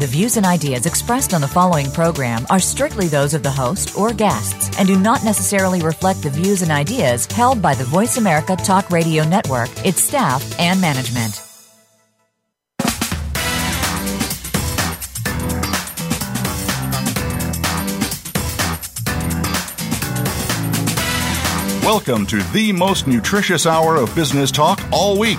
The views and ideas expressed on the following program are strictly those of the host or guests and do not necessarily reflect the views and ideas held by the Voice America Talk Radio Network, its staff, and management. Welcome to the most nutritious hour of business talk all week.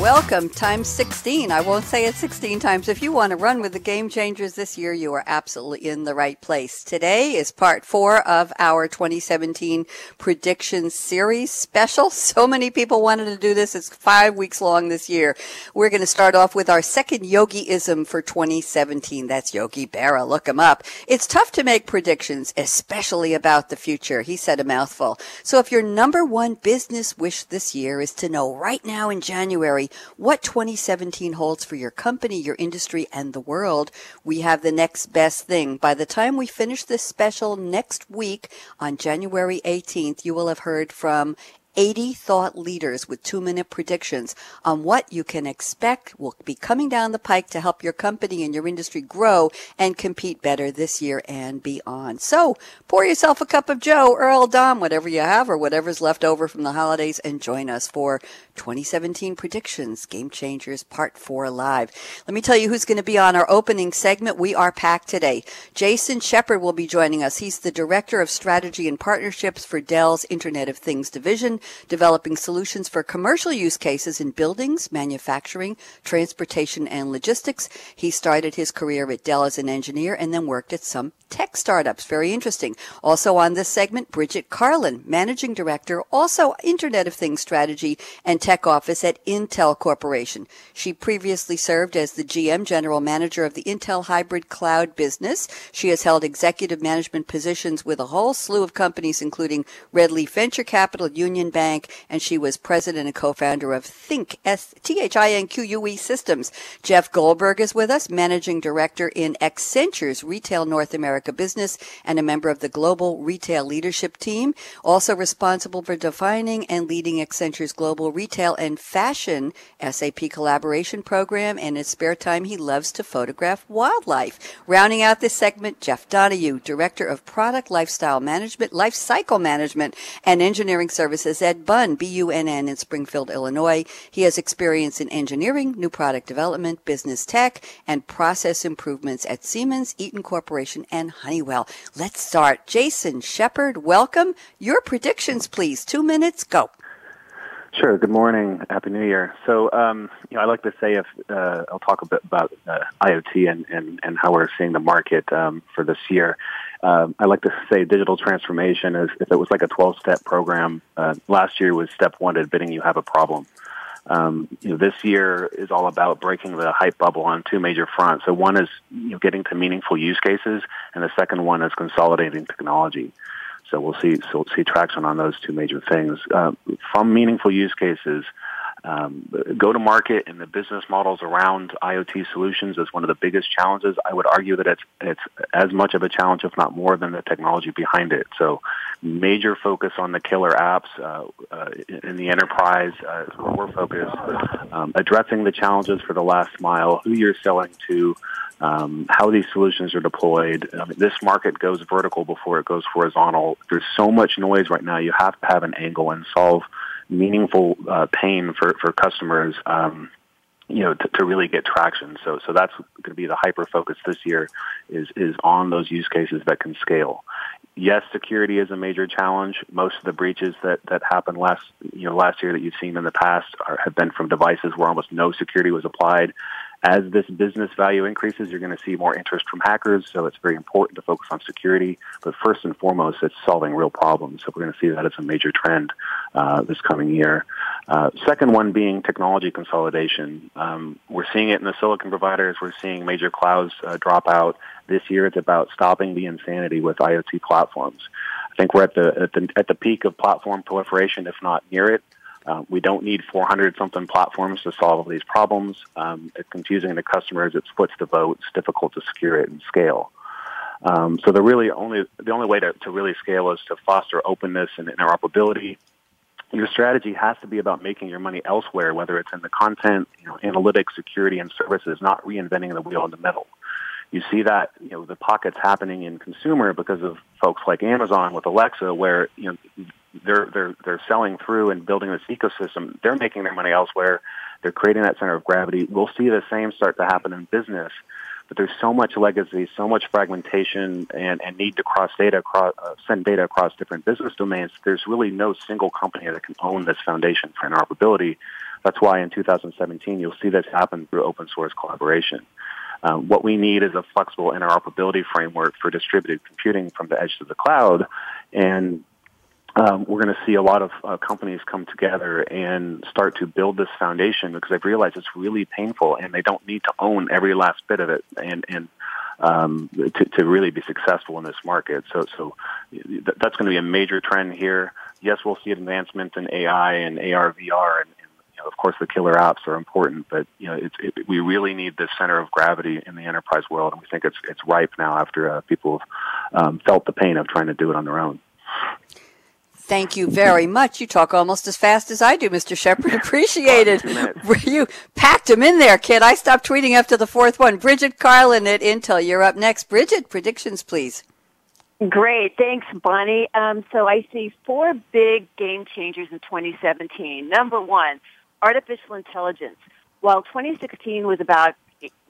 Welcome, times 16. I won't say it 16 times. If you want to run with the game changers this year, you are absolutely in the right place. Today is part four of our 2017 prediction series special. So many people wanted to do this. It's five weeks long this year. We're going to start off with our second yogiism for 2017. That's Yogi Berra. Look him up. It's tough to make predictions, especially about the future. He said a mouthful. So if your number one business wish this year is to know right now in January what 2017 holds for your company, your industry, and the world, we have the next best thing. By the time we finish this special next week on January 18th, you will have heard from 80 thought leaders with two minute predictions on what you can expect will be coming down the pike to help your company and your industry grow and compete better this year and beyond. So pour yourself a cup of Joe, Earl, Dom, whatever you have or whatever's left over from the holidays and join us for 2017 predictions, game changers part four live. Let me tell you who's going to be on our opening segment. We are packed today. Jason Shepherd will be joining us. He's the director of strategy and partnerships for Dell's Internet of Things division developing solutions for commercial use cases in buildings, manufacturing, transportation, and logistics. He started his career at Dell as an engineer and then worked at some tech startups. Very interesting. Also on this segment, Bridget Karlin, Managing Director, also Internet of Things Strategy and Tech Office at Intel Corporation. She previously served as the GM General Manager of the Intel Hybrid Cloud business. She has held executive management positions with a whole slew of companies, including Red Leaf Venture Capital, Union Bank, and she was president and co-founder of Think, T-H-I-N-Q-U-E Systems. Jeff Goldberg is with us, Managing Director in Accenture's Retail North America America Business and a member of the Global Retail Leadership Team, also responsible for defining and leading Accenture's Global Retail and Fashion SAP collaboration program. And in his spare time, he loves to photograph wildlife. Rounding out this segment, Jeff Doneghue, Director of Product Lifestyle Management, Life Cycle Management, and Engineering Services at Bunn, B-U-N-N in Springfield, Illinois. He has experience in engineering, new product development, business tech, and process improvements at Siemens, Eaton Corporation, and Honeywell. Let's start. Jason Shepherd, welcome. Your predictions, please. Two minutes, go. Sure. Good morning. Happy New Year. So, um, you know, I like to say if uh, I'll talk a bit about uh, IoT and, and, and how we're seeing the market um, for this year. Um, I like to say digital transformation is if it was like a 12 step program. Uh, last year was step one admitting you have a problem. Um, you know, this year is all about breaking the hype bubble on two major fronts. So one is you know, getting to meaningful use cases, and the second one is consolidating technology. So we'll see so we'll see traction on those two major things. Uh, from meaningful use cases, um, go to market and the business models around IoT solutions is one of the biggest challenges. I would argue that it's it's as much of a challenge, if not more, than the technology behind it. So, major focus on the killer apps uh, uh, in the enterprise uh, we're focused. Um, addressing the challenges for the last mile, who you're selling to, um, how these solutions are deployed. I mean, this market goes vertical before it goes horizontal. There's so much noise right now. You have to have an angle and solve meaningful uh, pain for for customers. Um, you know, to, to really get traction. So, so that's going to be the hyper focus this year is is on those use cases that can scale. Yes, security is a major challenge. Most of the breaches that that happened last you know last year that you've seen in the past are, have been from devices where almost no security was applied As this business value increases, you're going to see more interest from hackers, so it's very important to focus on security. But first and foremost, it's solving real problems. So we're going to see that as a major trend uh, this coming year. Uh, second one being technology consolidation. Um, we're seeing it in the silicon providers. We're seeing major clouds uh, drop out. This year, it's about stopping the insanity with IoT platforms. I think we're at the at the, at the peak of platform proliferation, if not near it. Uh, we don't need 400 something platforms to solve these problems. Um, it's confusing to customers. It splits the vote. It's difficult to secure it and scale. Um, so the really only the only way to, to really scale is to foster openness and interoperability. Your strategy has to be about making your money elsewhere, whether it's in the content, you know, analytics, security, and services, not reinventing the wheel in the middle. You see that you know the pockets happening in consumer because of folks like Amazon with Alexa, where you know they're they're they're selling through and building this ecosystem. They're making their money elsewhere. They're creating that center of gravity. We'll see the same start to happen in business, but there's so much legacy, so much fragmentation, and, and need to cross data across, uh, send data across different business domains. There's really no single company that can own this foundation for interoperability. That's why in 2017 you'll see this happen through open source collaboration. Um, what we need is a flexible interoperability framework for distributed computing from the edge to the cloud, and um, we're going to see a lot of uh, companies come together and start to build this foundation because they've realized it's really painful and they don't need to own every last bit of it and and um, to, to really be successful in this market. So so th- that's going to be a major trend here. Yes, we'll see advancements in AI and AR, VR, and, and you know, of course the killer apps are important. But you know, it's, it, we really need this center of gravity in the enterprise world, and we think it's it's ripe now after uh, people have um, felt the pain of trying to do it on their own. Thank you very much. You talk almost as fast as I do, Mr. Shepherd. Appreciate it. You packed him in there, kid. I stopped tweeting after the fourth one. Bridget Karlin at Intel, you're up next. Bridget, predictions, please. Great. Thanks, Bonnie. Um, so I see four big game changers in 2017. Number one, artificial intelligence. While 2016 was about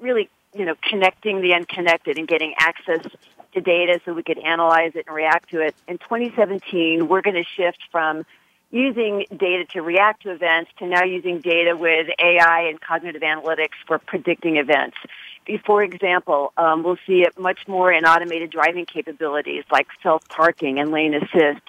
really, you know, connecting the unconnected and getting access to data so we could analyze it and react to it. In 2017, we're going to shift from using data to react to events to now using data with AI and cognitive analytics for predicting events. For example, um, we'll see it much more in automated driving capabilities like self-parking and lane assist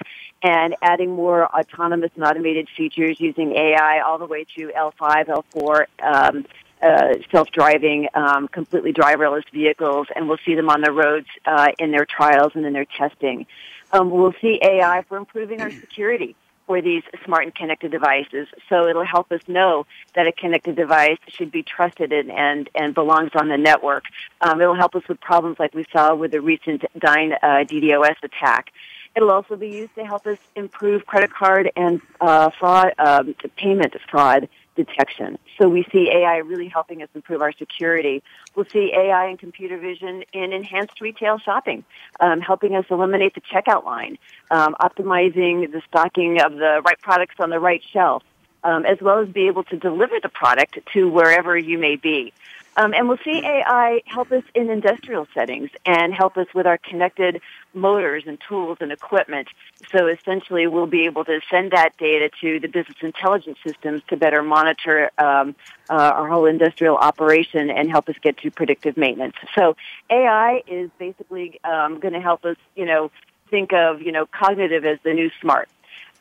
and adding more autonomous and automated features using AI all the way to L5, L4, um, uh, self-driving, um, completely driverless vehicles, and we'll see them on the roads uh, in their trials and in their testing. Um, we'll see AI for improving our security for these smart and connected devices. So it'll help us know that a connected device should be trusted and, and, and belongs on the network. Um, it'll help us with problems like we saw with the recent uh, DDoS attack. It'll also be used to help us improve credit card and uh, fraud, um, payment fraud detection. So we see AI really helping us improve our security. We'll see AI and computer vision in enhanced retail shopping, um, helping us eliminate the checkout line, um, optimizing the stocking of the right products on the right shelf, um, as well as be able to deliver the product to wherever you may be. Um, and we'll see AI help us in industrial settings and help us with our connected motors and tools and equipment. So essentially, we'll be able to send that data to the business intelligence systems to better monitor um, uh, our whole industrial operation and help us get to predictive maintenance. So AI is basically um, going to help us, you know, think of you know cognitive as the new smart.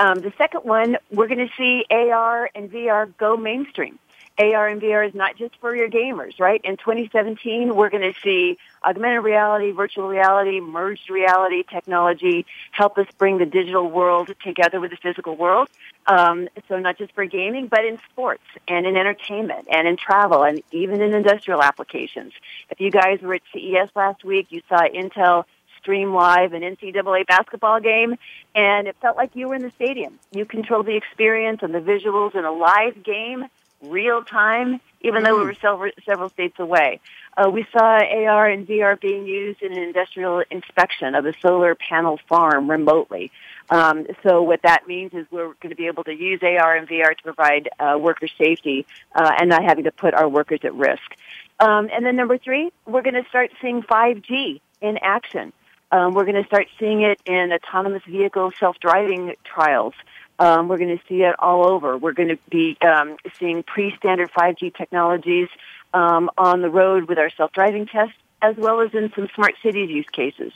Um, the second one, we're going to see AR and VR go mainstream. AR and VR is not just for your gamers, right? In 2017, we're going to see augmented reality, virtual reality, merged reality technology help us bring the digital world together with the physical world. Um, so not just for gaming, but in sports and in entertainment and in travel and even in industrial applications. If you guys were at CES last week, you saw Intel stream live an NCAA basketball game, and it felt like you were in the stadium. You controlled the experience and the visuals in a live game real time, even though we were several, several states away. Uh, we saw AR and VR being used in an industrial inspection of a solar panel farm remotely. Um, so what that means is we're going to be able to use AR and VR to provide uh, worker safety uh, and not having to put our workers at risk. Um, and then number three, we're going to start seeing 5G in action. Um, we're going to start seeing it in autonomous vehicle self-driving trials. Um, we're going to see it all over. We're going to be um, seeing pre-standard 5G technologies um, on the road with our self-driving tests, as well as in some smart cities use cases.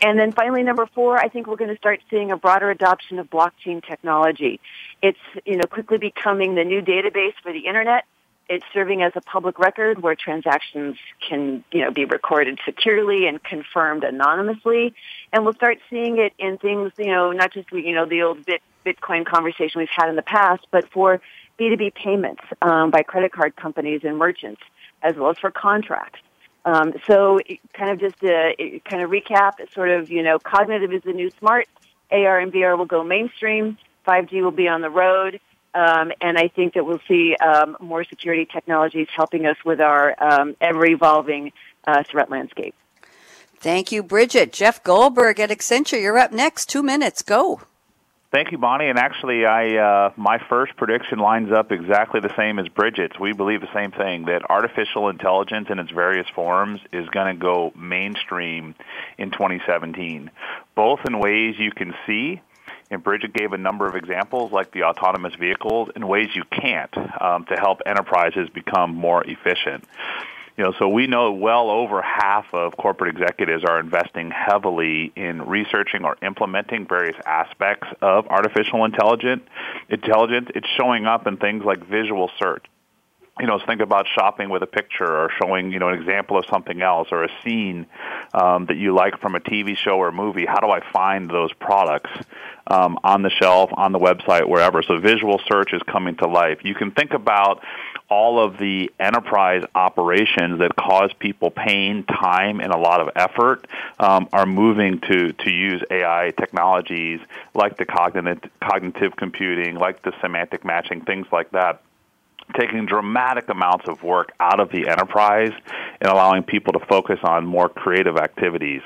And then finally, number four, I think we're going to start seeing a broader adoption of blockchain technology. It's, you know, quickly becoming the new database for the internet. It's serving as a public record where transactions can, you know, be recorded securely and confirmed anonymously. And we'll start seeing it in things, you know, not just, you know, the old bit, Bitcoin conversation we've had in the past, but for B2B payments um, by credit card companies and merchants, as well as for contracts. Um, so kind of just to kind of recap, sort of, you know, cognitive is the new smart. AR and VR will go mainstream. 5G will be on the road. Um, and I think that we'll see um, more security technologies helping us with our um, ever evolving uh, threat landscape. Thank you, Bridget. Jeff Goldberg at Accenture, you're up next. Two minutes. Go. Thank you, Bonnie. And actually, I uh, my first prediction lines up exactly the same as Bridget's. We believe the same thing that artificial intelligence in its various forms is going to go mainstream in 2017, both in ways you can see. And Bridget gave a number of examples, like the autonomous vehicles, in ways you can't, um, to help enterprises become more efficient. You know, so we know well over half of corporate executives are investing heavily in researching or implementing various aspects of artificial intelligence. Intelligence, it's showing up in things like visual search you know, think about shopping with a picture or showing, you know, an example of something else or a scene um, that you like from a TV show or a movie. How do I find those products um, on the shelf, on the website, wherever? So visual search is coming to life. You can think about all of the enterprise operations that cause people pain, time, and a lot of effort um, are moving to, to use AI technologies like the cognitive, cognitive computing, like the semantic matching, things like that taking dramatic amounts of work out of the enterprise and allowing people to focus on more creative activities.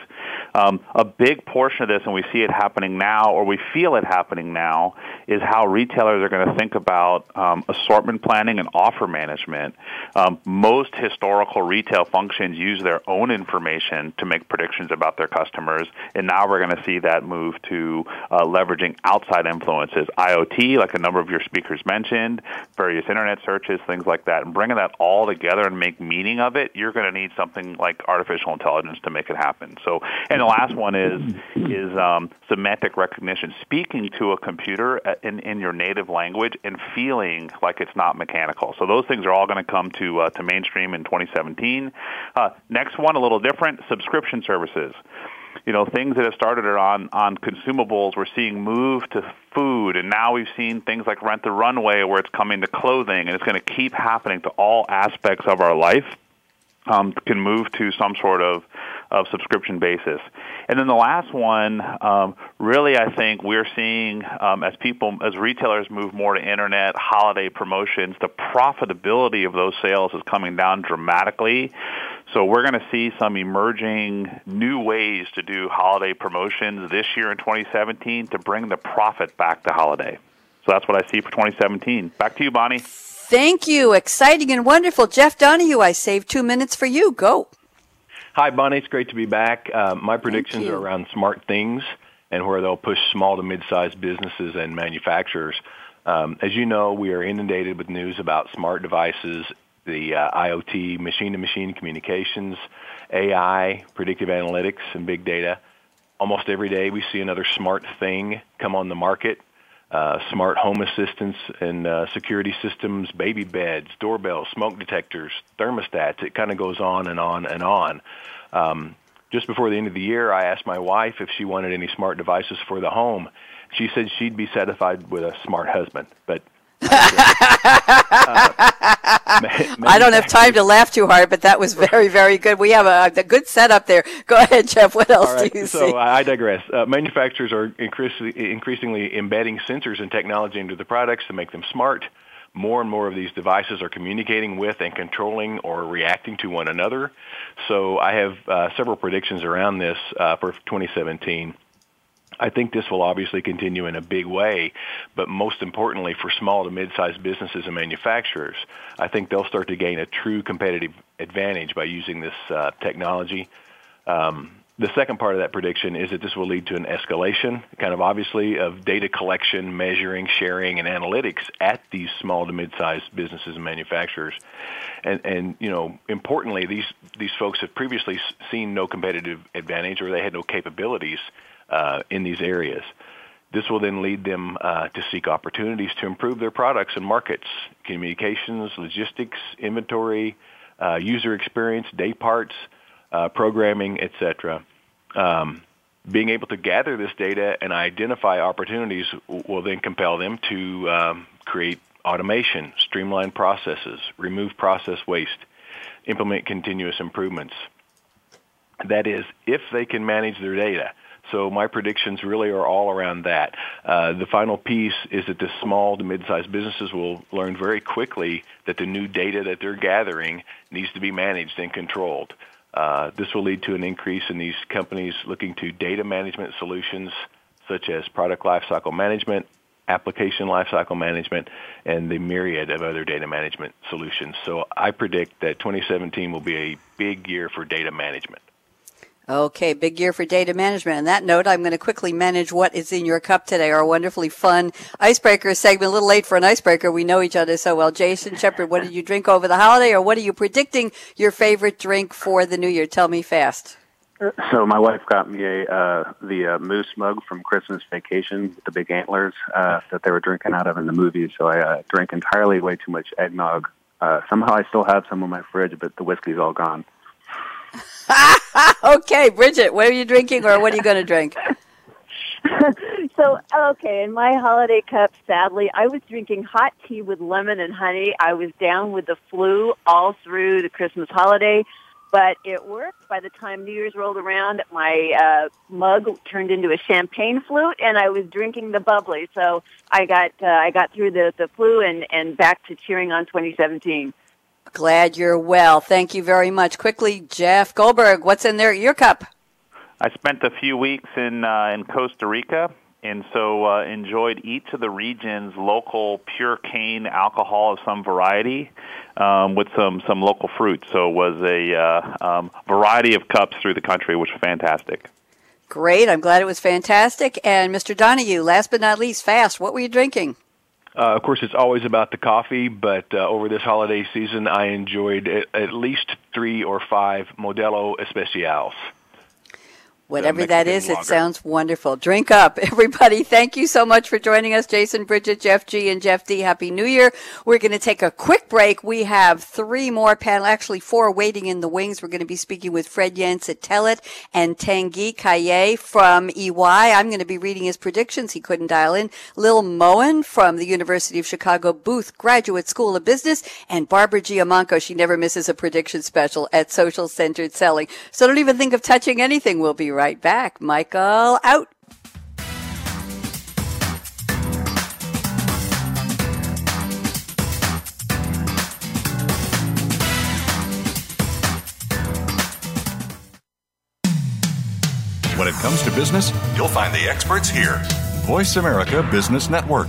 Um, a big portion of this, and we see it happening now, or we feel it happening now, is how retailers are going to think about um, assortment planning and offer management. Um, most historical retail functions use their own information to make predictions about their customers, and now we're going to see that move to uh, leveraging outside influences, IoT, like a number of your speakers mentioned, various internet searches, things like that, and bringing that all together and make meaning of it. You're going to need something like artificial intelligence to make it happen. So, and the last one is is um, semantic recognition, speaking to a computer in, in your native language and feeling like it's not mechanical. So those things are all going to come to uh, to mainstream in 2017. Uh, next one, a little different, subscription services you know things that have started on on consumables we're seeing move to food and now we've seen things like rent the runway where it's coming to clothing and it's going to keep happening to all aspects of our life um, can move to some sort of of subscription basis. And then the last one, um, really, I think we're seeing um, as people, as retailers move more to internet holiday promotions, the profitability of those sales is coming down dramatically. So we're going to see some emerging new ways to do holiday promotions this year in 2017 to bring the profit back to holiday. So that's what I see for 2017. Back to you, Bonnie. Thank you. Exciting and wonderful. Jeff Doneghue, I saved two minutes for you. Go. Hi, Bonnie. It's great to be back. Uh, my predictions are around smart things and where they'll push small to mid-sized businesses and manufacturers. Um, as you know, we are inundated with news about smart devices, the uh, IoT, machine-to-machine communications, AI, predictive analytics, and big data. Almost every day we see another smart thing come on the market. Uh, smart home assistants and uh, security systems, baby beds, doorbells, smoke detectors, thermostats. It kind of goes on and on and on. Um, just before the end of the year, I asked my wife if she wanted any smart devices for the home. She said she'd be satisfied with a smart husband, but I don't have time to laugh too hard, but that was very, very good. We have a, a good setup there. Go ahead, Jeff. What else right, do you so see? I digress. Uh, manufacturers are increasingly, increasingly embedding sensors and technology into the products to make them smart. More and more of these devices are communicating with and controlling or reacting to one another. So I have uh, several predictions around this uh, for 2017. I think this will obviously continue in a big way, but most importantly for small to mid-sized businesses and manufacturers, I think they'll start to gain a true competitive advantage by using this uh, technology. Um, the second part of that prediction is that this will lead to an escalation, kind of obviously, of data collection, measuring, sharing, and analytics at these small to mid-sized businesses and manufacturers. And, and you know, importantly, these these folks have previously seen no competitive advantage or they had no capabilities uh, in these areas. This will then lead them uh, to seek opportunities to improve their products and markets, communications, logistics, inventory, uh, user experience, day parts, uh, programming, etc. Um, being able to gather this data and identify opportunities will then compel them to um, create automation, streamline processes, remove process waste, implement continuous improvements. That is, if they can manage their data. So my predictions really are all around that. Uh, the final piece is that the small to mid-sized businesses will learn very quickly that the new data that they're gathering needs to be managed and controlled. Uh, this will lead to an increase in these companies looking to data management solutions such as product lifecycle management, application lifecycle management, and the myriad of other data management solutions. So I predict that 2017 will be a big year for data management. Okay, big year for data management. On that note, I'm going to quickly manage what is in your cup today. Our wonderfully fun icebreaker segment. A little late for an icebreaker. We know each other so well. Jason Shepherd, what did you drink over the holiday, or what are you predicting your favorite drink for the new year? Tell me fast. So my wife got me a uh, the uh, moose mug from Christmas Vacation, the big antlers uh, that they were drinking out of in the movie. So I uh, drank entirely way too much eggnog. Uh, somehow I still have some in my fridge, but the whiskey's all gone. okay, Bridget, what are you drinking or what are you going to drink? so, okay, in my holiday cup, sadly, I was drinking hot tea with lemon and honey. I was down with the flu all through the Christmas holiday, but it worked. By the time New Year's rolled around, my uh, mug turned into a champagne flute, and I was drinking the bubbly. So I got uh, I got through the the flu and and back to cheering on 2017. Glad you're well. Thank you very much. Quickly, Jeff Goldberg, what's in there? Your cup. I spent a few weeks in uh, in Costa Rica, and so uh, enjoyed each of the region's local pure cane alcohol of some variety, um, with some some local fruit. So it was a uh, um, variety of cups through the country, which was fantastic. Great. I'm glad it was fantastic. And Mr. Doneghue, last but not least, fast. What were you drinking? Uh, of course, it's always about the coffee, but uh, over this holiday season, I enjoyed at, at least three or five Modelo Especials. Whatever that is, lager. it sounds wonderful. Drink up, everybody. Thank you so much for joining us, Jason, Bridget, Jeff G, and Jeff D. Happy New Year. We're going to take a quick break. We have three more panel, actually four waiting in the wings. We're going to be speaking with Fred Yentz at Telit and Tanguy Caillet from EY. I'm going to be reading his predictions. He couldn't dial in. Lil Mohan from the University of Chicago Booth Graduate School of Business and Barbara Giamanco. She never misses a prediction special at Social Centered Selling. So don't even think of touching anything. We'll be right right back. Michael out. When it comes to business, you'll find the experts here. Voice America Business Network.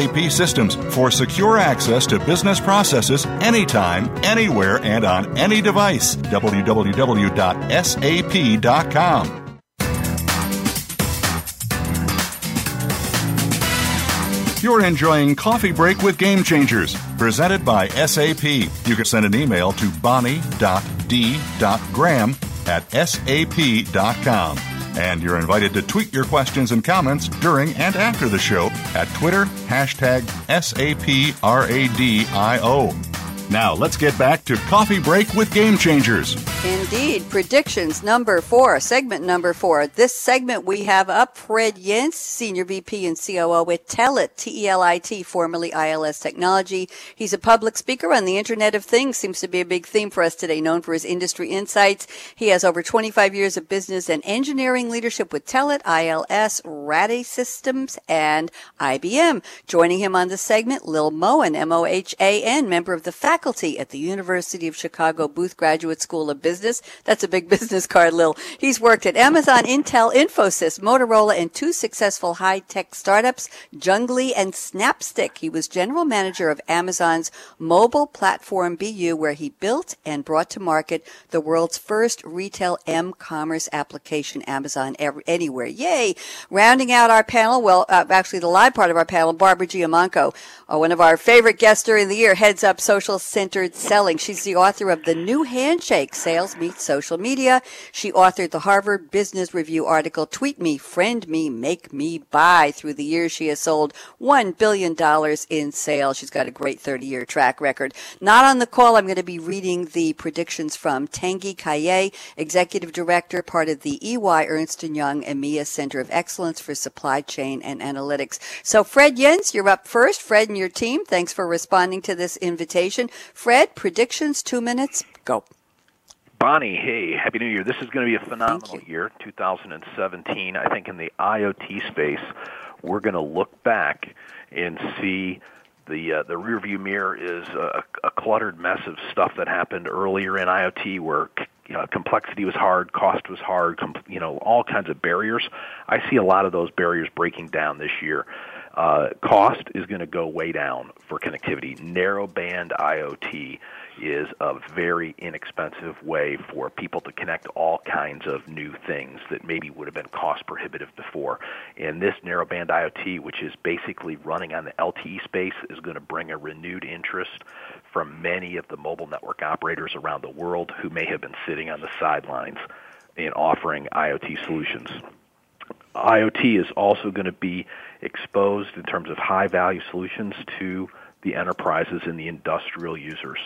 SAP systems for secure access to business processes anytime, anywhere, and on any device. www.sap.com. You're enjoying Coffee Break with Game Changers, presented by SAP. You can send an email to bonnie.d.graham at sap.com. And you're invited to tweet your questions and comments during and after the show at Twitter, hashtag SAPRADIO. Now let's get back to Coffee Break with Game Changers. Indeed. Predictions number four, segment number four. This segment we have up Fred Yentz, Senior VP and COO with Telit, T-E-L-I-T, formerly ILS Technology. He's a public speaker on the Internet of Things, seems to be a big theme for us today, known for his industry insights. He has over 25 years of business and engineering leadership with Telit, ILS, Rade Systems, and IBM. Joining him on the segment, Lil Mohan, M-O-H-A-N, member of the faculty faculty at the University of Chicago Booth Graduate School of Business. That's a big business card, Lil. He's worked at Amazon, Intel, Infosys, Motorola, and two successful high-tech startups, Junglee and Snapstick. He was general manager of Amazon's mobile platform BU, where he built and brought to market the world's first retail m-commerce application, Amazon Anywhere. Yay! Rounding out our panel, well, uh, actually the live part of our panel, Barbara Giamanco, uh, one of our favorite guests during the year, heads up social centered selling. She's the author of The New Handshake Sales Meets Social Media. She authored the Harvard Business Review article, Tweet Me, Friend Me, Make Me Buy. Through the years, she has sold $1 billion in sales. She's got a great 30 year track record. Not on the call, I'm going to be reading the predictions from Tanguy Caillet, Executive Director, part of the EY Ernst & Young EMEA Center of Excellence for Supply Chain and Analytics. So Fred Yentz, you're up first. Fred and your team, thanks for responding to this invitation. Fred, predictions, two minutes, go. Bonnie, hey, Happy New Year. This is going to be a phenomenal year, 2017. I think in the IoT space, we're going to look back and see the uh, the rearview mirror is a, a cluttered mess of stuff that happened earlier in IoT where you know, complexity was hard, cost was hard, com- you know, all kinds of barriers. I see a lot of those barriers breaking down this year. Uh, cost is going to go way down for connectivity. Narrowband IoT is a very inexpensive way for people to connect all kinds of new things that maybe would have been cost prohibitive before. And this narrowband IoT, which is basically running on the LTE space, is going to bring a renewed interest from many of the mobile network operators around the world who may have been sitting on the sidelines in offering IoT solutions. IoT is also going to be exposed in terms of high value solutions to the enterprises and the industrial users.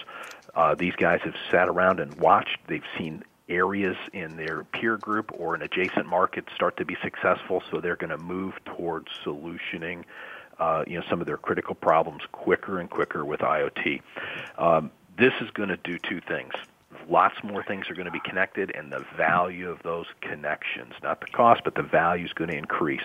Uh, these guys have sat around and watched. They've seen areas in their peer group or in adjacent markets start to be successful, so they're going to move towards solutioning uh, you know some of their critical problems quicker and quicker with IoT. Um, this is going to do two things lots more things are going to be connected, and the value of those connections, not the cost, but the value is going to increase.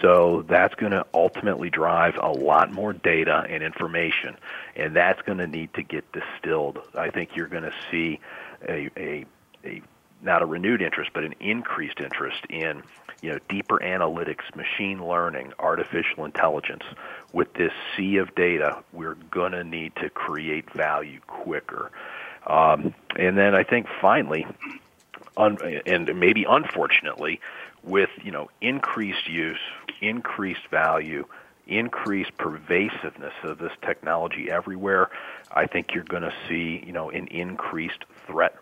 So that's going to ultimately drive a lot more data and information, and that's going to need to get distilled. I think you're going to see a, a, a not a renewed interest, but an increased interest in you know deeper analytics, machine learning, artificial intelligence. With this sea of data, we're going to need to create value quicker. Um, and then I think finally, un, and maybe unfortunately, with you know increased use, increased value, increased pervasiveness of this technology everywhere, I think you're going to see you know an increased threat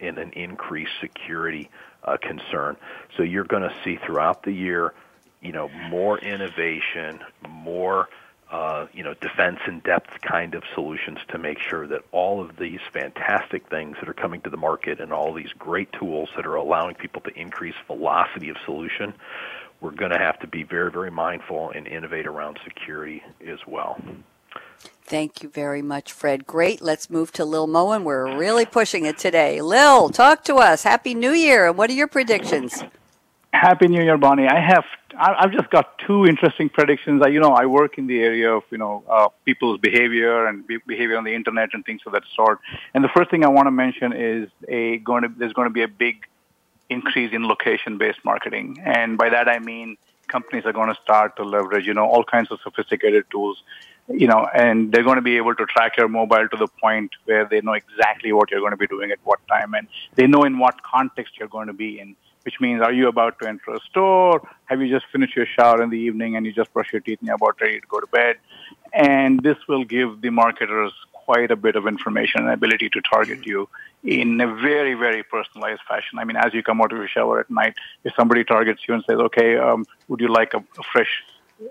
and an increased security uh, concern. So you're going to see throughout the year, you know, more innovation, more uh, you know, defense in depth kind of solutions to make sure that all of these fantastic things that are coming to the market and all these great tools that are allowing people to increase velocity of solution, we're going to have to be very, very mindful and innovate around security as well. Thank you very much, Fred. Great. Let's move to Lil Mohan. We're really pushing it today. Lil, talk to us. Happy New Year. And what are your predictions? Happy New Year, Bonnie. I have I've just got two interesting predictions. I, you know, I work in the area of you know uh, people's behavior and be- behavior on the internet and things of that sort. And the first thing I want to mention is a going to there's going to be a big increase in location-based marketing, and by that I mean companies are going to start to leverage you know all kinds of sophisticated tools you know, and they're going to be able to track your mobile to the point where they know exactly what you're going to be doing at what time, and they know in what context you're going to be in which means are you about to enter a store? Have you just finished your shower in the evening and you just brush your teeth and you're about ready to go to bed? And this will give the marketers quite a bit of information and ability to target you in a very, very personalized fashion. I mean, as you come out of your shower at night, if somebody targets you and says, okay, um, would you like a, a fresh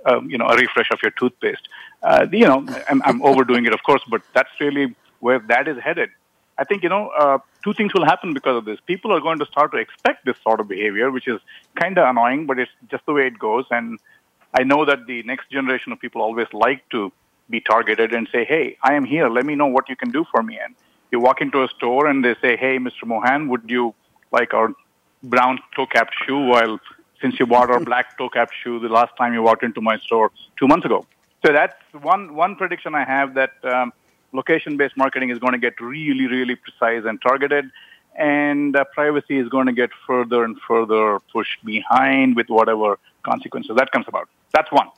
um, you know, a refresh of your toothpaste. Uh, you know, I'm, I'm overdoing it, of course, but that's really where that is headed. I think, you know, uh, two things will happen because of this. People are going to start to expect this sort of behavior, which is kind of annoying, but it's just the way it goes. And I know that the next generation of people always like to be targeted and say, hey, I am here. Let me know what you can do for me. And you walk into a store and they say, hey, Mr. Mohan, would you like our brown toe-capped shoe while since you bought our black toe-capped shoe the last time you walked into my store two months ago? So that's one, one prediction I have that um, location-based marketing is going to get really, really precise and targeted, and uh, privacy is going to get further and further pushed behind with whatever consequences that comes about. That's one.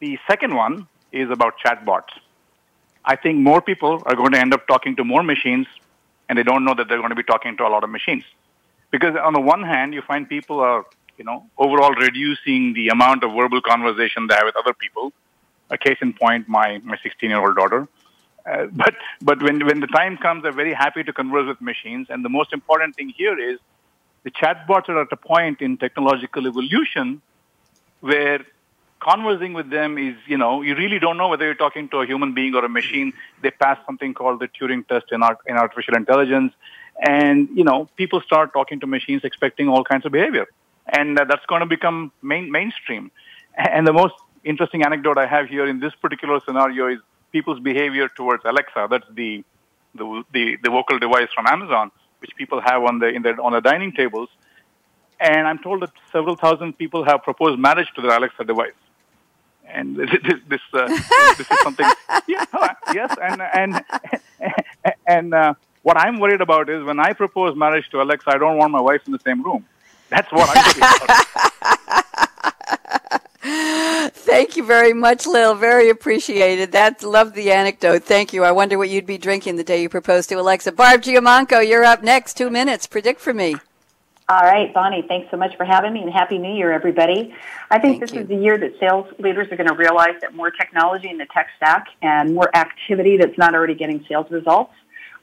The second one is about chatbots. I think more people are going to end up talking to more machines, and they don't know that they're going to be talking to a lot of machines. Because on the one hand, you find people are, you know, overall reducing the amount of verbal conversation they have with other people. A case in point, my my 16 year old daughter. Uh, but but when when the time comes, they're very happy to converse with machines. And the most important thing here is the chatbots are at a point in technological evolution where conversing with them is, you know, you really don't know whether you're talking to a human being or a machine. They pass something called the Turing test in, art, in artificial intelligence. And, you know, people start talking to machines expecting all kinds of behavior. And uh, that's going to become main, mainstream. And the most interesting anecdote I have here in this particular scenario is people's behavior towards Alexa. That's the, the, the, the vocal device from Amazon, which people have on the, in their, on the dining tables. And I'm told that several thousand people have proposed marriage to their Alexa device. And this, this, uh, this is something, yeah, yes, and, and, and, uh, what I'm worried about is when I propose marriage to Alexa, I don't want my wife in the same room. That's what I'm worried about. Thank you very much, Lil. Very appreciated. That love the anecdote. Thank you. I wonder what you'd be drinking the day you proposed to Alexa. Barb Giamanco, you're up next. Two minutes. Predict for me. All right, Bonnie, thanks so much for having me and Happy New Year, everybody. I think Thank this you. is the year that sales leaders are going to realize that more technology in the tech stack and more activity that's not already getting sales results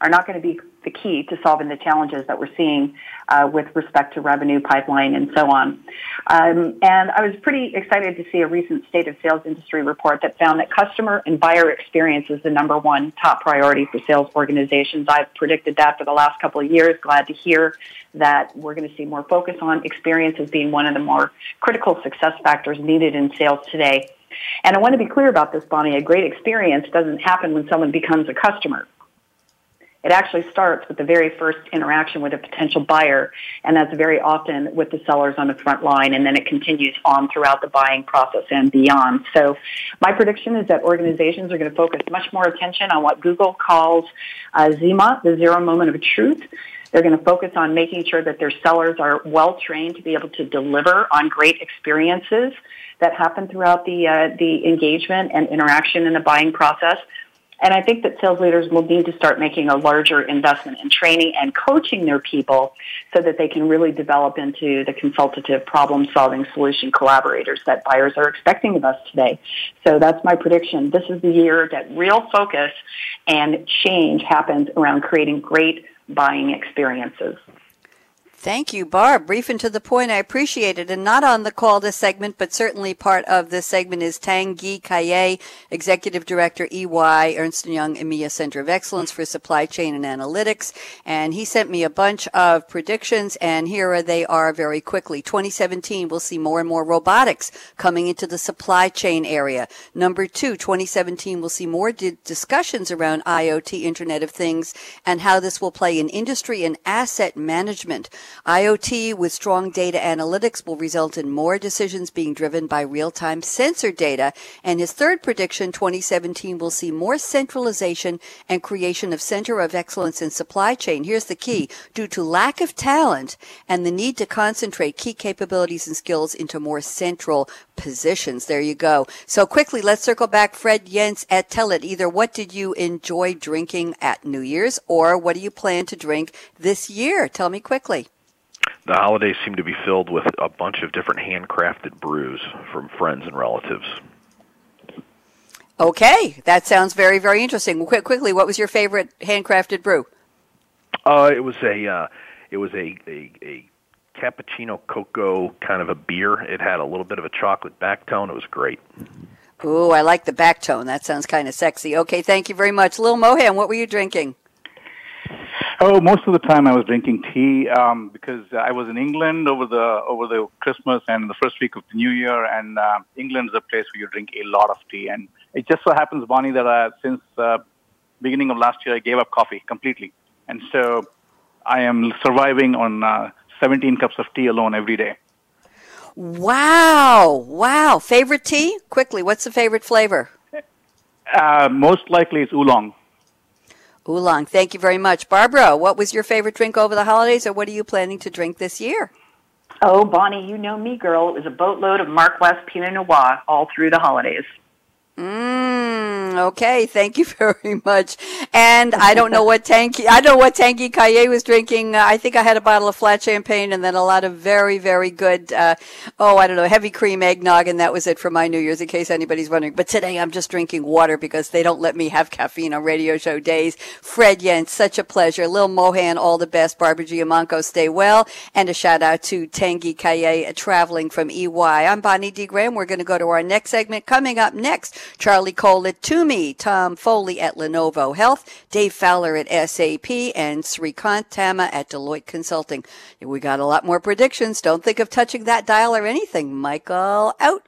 are not going to be the key to solving the challenges that we're seeing uh, with respect to revenue pipeline and so on. Um, and I was pretty excited to see a recent state of sales industry report that found that customer and buyer experience is the number one top priority for sales organizations. I've predicted that for the last couple of years. Glad to hear that we're going to see more focus on experience as being one of the more critical success factors needed in sales today. And I want to be clear about this, Bonnie. A great experience doesn't happen when someone becomes a customer. It actually starts with the very first interaction with a potential buyer, and that's very often with the sellers on the front line, and then it continues on throughout the buying process and beyond. So my prediction is that organizations are going to focus much more attention on what Google calls uh, ZMOT, the zero moment of truth. They're going to focus on making sure that their sellers are well trained to be able to deliver on great experiences that happen throughout the uh, the engagement and interaction in the buying process. And I think that sales leaders will need to start making a larger investment in training and coaching their people so that they can really develop into the consultative problem solving solution collaborators that buyers are expecting of us today. So that's my prediction. This is the year that real focus and change happens around creating great buying experiences. Thank you, Barb. Brief and to the point. I appreciate it. And not on the call this segment, but certainly part of this segment is Tanguy Caillet, Executive Director, EY, Ernst & Young EMEA Center of Excellence for Supply Chain and Analytics. And he sent me a bunch of predictions, and here they are very quickly. 2017, we'll see more and more robotics coming into the supply chain area. Number two, 2017, we'll see more di- discussions around IoT, Internet of Things, and how this will play in industry and asset management. IoT with strong data analytics will result in more decisions being driven by real-time sensor data. And his third prediction, 2017, will see more centralization and creation of center of excellence in supply chain. Here's the key. Due to lack of talent and the need to concentrate key capabilities and skills into more central positions. There you go. So quickly, let's circle back. Fred Yentz at Telit. Either what did you enjoy drinking at New Year's or what do you plan to drink this year? Tell me quickly the holidays seem to be filled with a bunch of different handcrafted brews from friends and relatives. Okay, that sounds very, very interesting. Quick, quickly, what was your favorite handcrafted brew? Uh, it was a uh, it was a, a a cappuccino cocoa kind of a beer. It had a little bit of a chocolate back tone. It was great. Ooh, I like the back tone. That sounds kind of sexy. Okay, thank you very much. Lil Mohan, what were you drinking? Oh, most of the time I was drinking tea um, because I was in England over the over the Christmas and the first week of the New Year, and uh, England is a place where you drink a lot of tea. And it just so happens, Bonnie, that I, since uh, beginning of last year, I gave up coffee completely, and so I am surviving on uh, 17 cups of tea alone every day. Wow! Wow! Favorite tea? Quickly, what's the favorite flavor? Uh, most likely it's oolong. Oolong. Thank you very much. Barbara, what was your favorite drink over the holidays, or what are you planning to drink this year? Oh, Bonnie, you know me, girl. It was a boatload of Mark West Pinot Noir all through the holidays. Mm, okay, thank you very much. And I don't know what Tanky, I don't know what Tanguy Caillet was drinking. Uh, I think I had a bottle of flat champagne and then a lot of very, very good, uh, oh, I don't know, heavy cream eggnog, and that was it for my New Year's, in case anybody's wondering. But today I'm just drinking water because they don't let me have caffeine on radio show days. Fred Yent, such a pleasure. Lil Mohan, all the best. Barbara Giamanco, stay well. And a shout out to Tanguy Caillet, uh, traveling from EY. I'm Bonnie D. Graham. We're going to go to our next segment. Coming up next, Charlie Cole at Tumi, Tom Foley at Lenovo Health, Dave Fowler at SAP, and Srikanth Tamma at Deloitte Consulting. We got a lot more predictions. Don't think of touching that dial or anything. Michael out.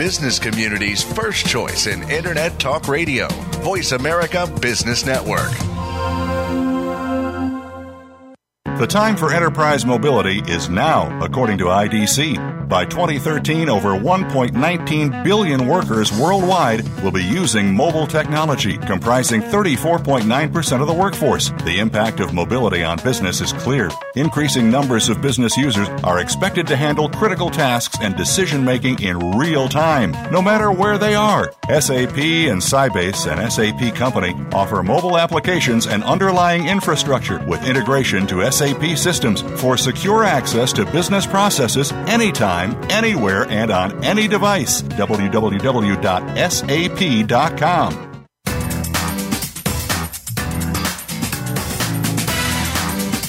Business community's first choice in Internet Talk Radio. Voice America Business Network. The time for enterprise mobility is now, according to IDC. By 2013, over 1.19 billion workers worldwide will be using mobile technology, comprising 34.9% of the workforce. The impact of mobility on business is clear. Increasing numbers of business users are expected to handle critical tasks and decision making in real time, no matter where they are. SAP and Sybase, an SAP company, offer mobile applications and underlying infrastructure with integration to SAP systems for secure access to business processes anytime, anywhere, and on any device. www.sap.com.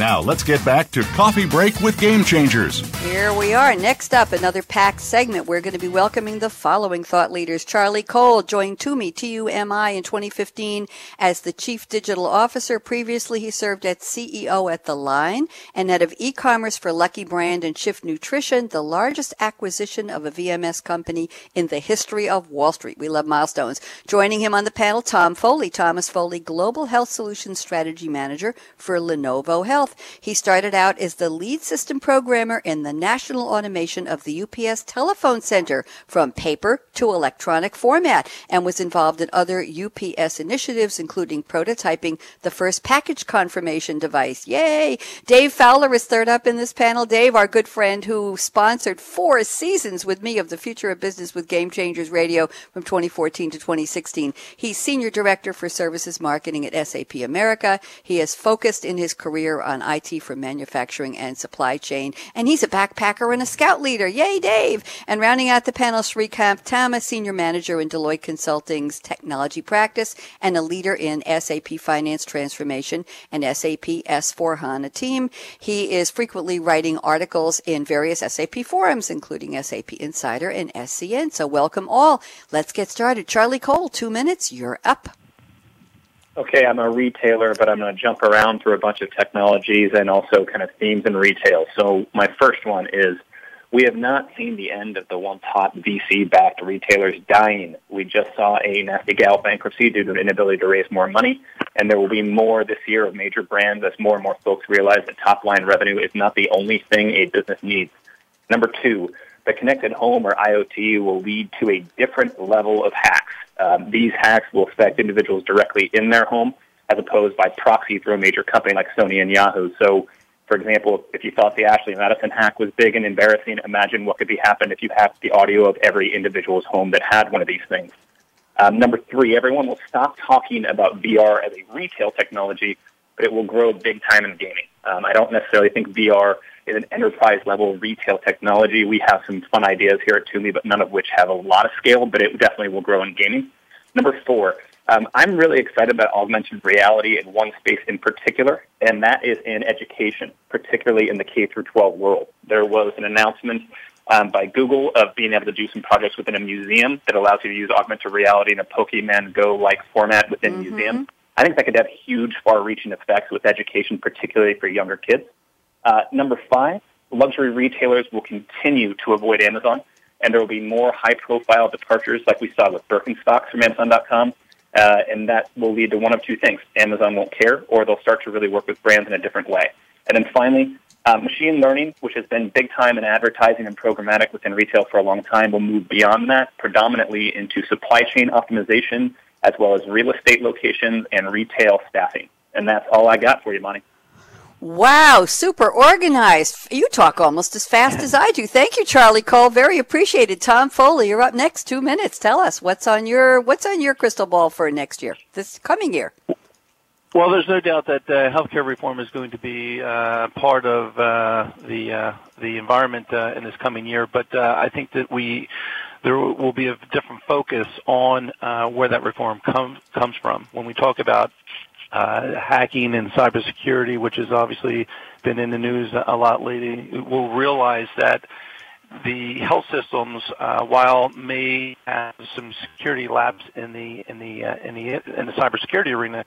Now, let's get back to Coffee Break with Game Changers. Here we are. Next up, another packed segment. We're going to be welcoming the following thought leaders. Charlie Cole joined Tumi, T-U-M-I, in 2015 as the Chief Digital Officer. Previously, he served as CEO at The Line and head of e-commerce for Lucky Brand and Shift Nutrition, the largest acquisition of a VMS company in the history of Wall Street. We love milestones. Joining him on the panel, Tom Foley, Thomas Foley, Global Health Solutions Strategy Manager for Lenovo Health. Health. He started out as the lead system programmer in the national automation of the UPS telephone center from paper to electronic format and was involved in other UPS initiatives, including prototyping the first package confirmation device. Yay! Dave Fowler is third up in this panel. Dave, our good friend who sponsored four seasons with me of the Future of Business with Game Changers Radio from 2014 to 2016. He's Senior Director for Services Marketing at SAP America. He has focused in his career on IT for manufacturing and supply chain. And he's a backpacker and a scout leader. Yay, Dave! And rounding out the panel, Srikanth Tamma, Senior Manager in Deloitte Consulting's technology practice and a leader in SAP Finance Transformation and SAP S4 HANA team. He is frequently writing articles in various SAP forums, including SAP Insider and SCN. So welcome all. Let's get started. Charlie Cole, two minutes. You're up okay, I'm a retailer, but I'm going to jump around through a bunch of technologies and also kind of themes in retail. So my first one is we have not seen the end of the once hot VC-backed retailers dying. We just saw a Nasty Gal bankruptcy due to an inability to raise more money, and there will be more this year of major brands as more and more folks realize that top-line revenue is not the only thing a business needs. Number two, the connected home or IoT will lead to a different level of hacks. Um, these hacks will affect individuals directly in their home as opposed by proxy through a major company like Sony and Yahoo. So For example, if you thought the Ashley Madison hack was big and embarrassing, imagine what could be happened if you had the audio of every individual's home that had one of these things. Um, number three, everyone will stop talking about VR as a retail technology, but it will grow big time in gaming. Um, I don't necessarily think VR is an enterprise level retail technology. We have some fun ideas here at Tumi, but none of which have a lot of scale, but it definitely will grow in gaming. Number four, um, I'm really excited about augmented reality in one space in particular, and that is in education, particularly in the K through 12 world. There was an announcement um, by Google of being able to do some projects within a museum that allows you to use augmented reality in a Pokemon Go like format within mm-hmm. museum. I think that could have huge, far-reaching effects with education, particularly for younger kids. Uh, number five, luxury retailers will continue to avoid Amazon, and there will be more high-profile departures like we saw with Birkenstocks from Amazon.com uh, and that will lead to one of two things. Amazon won't care, or they'll start to really work with brands in a different way. And then finally, uh, machine learning, which has been big time in advertising and programmatic within retail for a long time, will move beyond that, predominantly into supply chain optimization, as well as real estate locations and retail staffing. And that's all I got for you, Bonnie. Wow, super organized. You talk almost as fast as I do. Thank you, Charlie Cole. Very appreciated. Tom Foley, you're up next. Two minutes. Tell us what's on your what's on your crystal ball for next year, this coming year. Well, there's no doubt that uh, healthcare reform is going to be uh, part of uh, the uh, the environment uh, in this coming year. But uh, I think that we there will be a different focus on where that reform comes comes from. When we talk about uh, hacking and cybersecurity, which has obviously been in the news a lot lately, will realize that the health systems, uh, while may have some security labs in the in the uh, in the in the cybersecurity arena,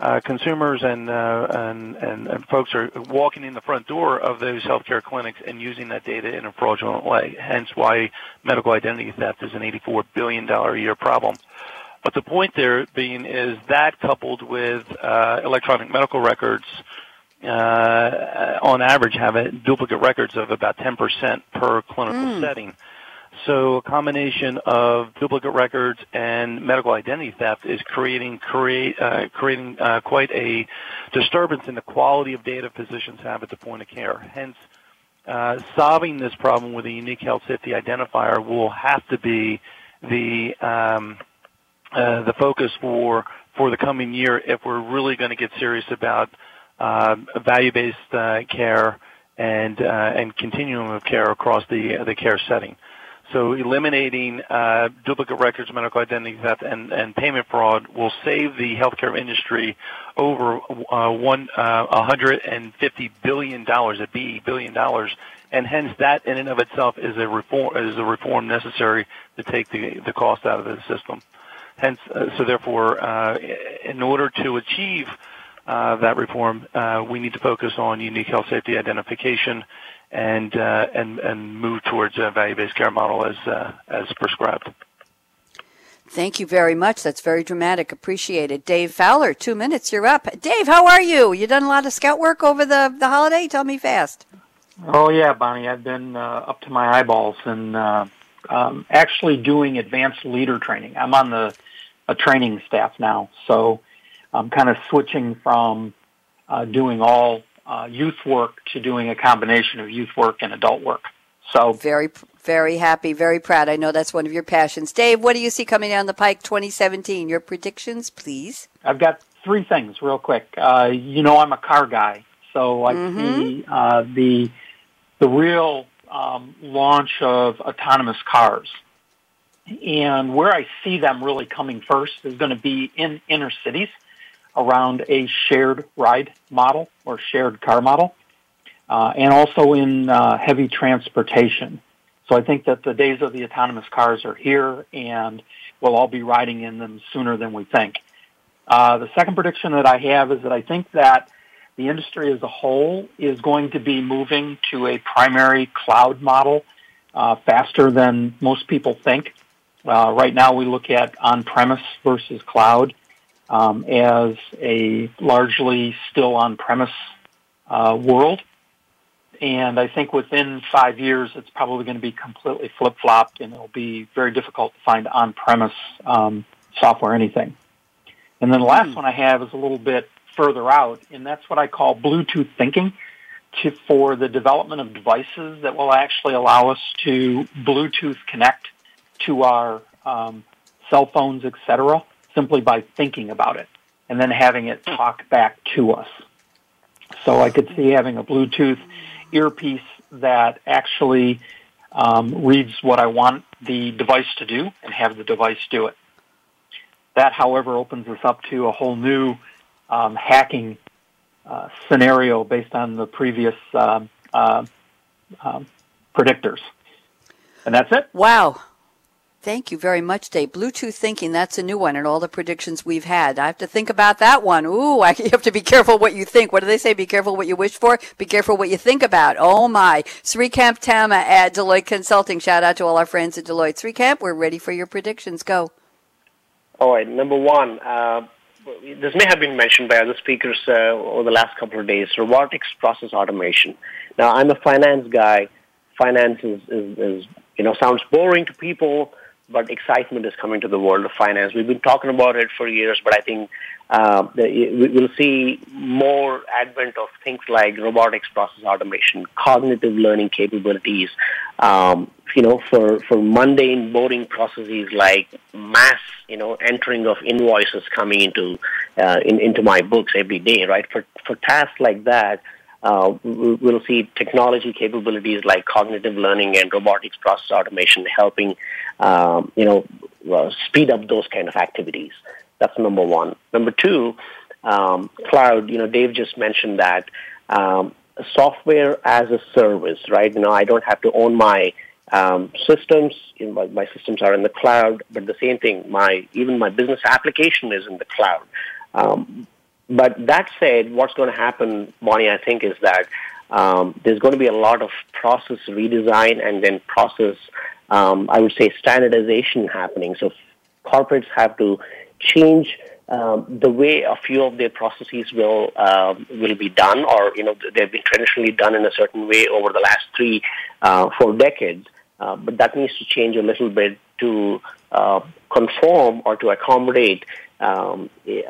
uh, consumers and, uh, and, and and folks are walking in the front door of those healthcare clinics and using that data in a fraudulent way. Hence, why medical identity theft is an 84 billion dollar a year problem. But the point there being is that coupled with uh, electronic medical records, uh, on average, have a duplicate records of about 10% per clinical mm. setting. So a combination of duplicate records and medical identity theft is creating create uh, creating uh, quite a disturbance in the quality of data physicians have at the point of care. Hence, uh, solving this problem with a unique health safety identifier will have to be the um, the focus for for the coming year if we're really going to get serious about uh, value-based uh, care and uh, and continuum of care across the the care setting. So eliminating uh, duplicate records, medical identity theft, and, and payment fraud will save the healthcare industry over uh, one uh, 150 billion dollars, a B billion dollars, and hence that in and of itself is a reform is a reform necessary to take the the cost out of the system. Hence, uh, so therefore, uh, in order to achieve uh, that reform, uh, we need to focus on unique health safety identification and uh, and and move towards a value-based care model as uh, as prescribed. Thank you very much. That's very dramatic. Appreciated. Dave Fowler, two minutes. You're up. Dave, how are you? You done a lot of scout work over the the holiday? Tell me fast. Oh yeah, Bonnie. I've been up to my eyeballs and um, actually doing advanced leader training. I'm on the a training staff now, so I'm kind of switching from uh, doing all uh, youth work to doing a combination of youth work and adult work. So very, very happy, very proud. I know that's one of your passions. Dave, what do you see coming down the pike 2017? Your predictions, please. I've got three things real quick. Uh, you know, I'm a car guy, so I mm-hmm. see uh, the the real um, launch of autonomous cars. And where I see them really coming first is going to be in inner cities around a shared ride model or shared car model, uh, and also in uh, heavy transportation. So I think that the days of the autonomous cars are here, and we'll all be riding in them sooner than we think. Uh, the second prediction that I have is that I think that the industry as a whole is going to be moving to a primary cloud model uh, faster than most people think. Uh, right now, we look at on-premise versus cloud um, as a largely still on-premise uh, world. And I think within five years, it's probably going to be completely flip-flopped, and it'll be very difficult to find on-premise um, software anything. And then the last mm. one I have is a little bit further out, and that's what I call Bluetooth thinking. to, for the development of devices that will actually allow us to Bluetooth connect to our um, cell phones, etc., simply by thinking about it and then having it talk back to us. So I could see having a Bluetooth earpiece that actually um, reads what I want the device to do and have the device do it. That, however, opens us up to a whole new um, hacking uh, scenario based on the previous um, uh, um, predictors. And that's it. Wow. Thank you very much, Dave. Bluetooth thinking, that's a new one and all the predictions we've had. I have to think about that one. Ooh, I, you have to be careful what you think. What do they say? Be careful what you wish for. Be careful what you think about. Oh my. Srikanth Tamma at Deloitte Consulting. Shout out to all our friends at Deloitte. Srikanth, we're ready for your predictions. Go. All right. Number one, uh, this may have been mentioned by other speakers uh, over the last couple of days, robotics process automation. Now, I'm a finance guy. Finance is, is, is you know, sounds boring to people but excitement is coming to the world of finance. We've been talking about it for years, but I think uh, we'll see more advent of things like robotics, process automation, cognitive learning capabilities. Um, you know, for for mundane, boring processes like mass, you know, entering of invoices coming into uh, in, into my books every day, right? For for tasks like that, uh, we'll see technology capabilities like cognitive learning and robotics process automation helping, um, you know, uh, speed up those kind of activities. That's number one. Number two, um, cloud. You know, Dave just mentioned that um, software as a service, right? You know, I don't have to own my um, systems. You know, my, my, systems are in the cloud, but the same thing. My even my business application is in the cloud. Um, but that said, what's going to happen, Bonnie, I think, is that um, there's going to be a lot of process redesign and then process, um, I would say, standardization happening. So corporates have to change um, the way a few of their processes will uh, will be done, or you know, they've been traditionally done in a certain way over the last three, uh, four decades. Uh, but that needs to change a little bit to uh, conform or to accommodate um, you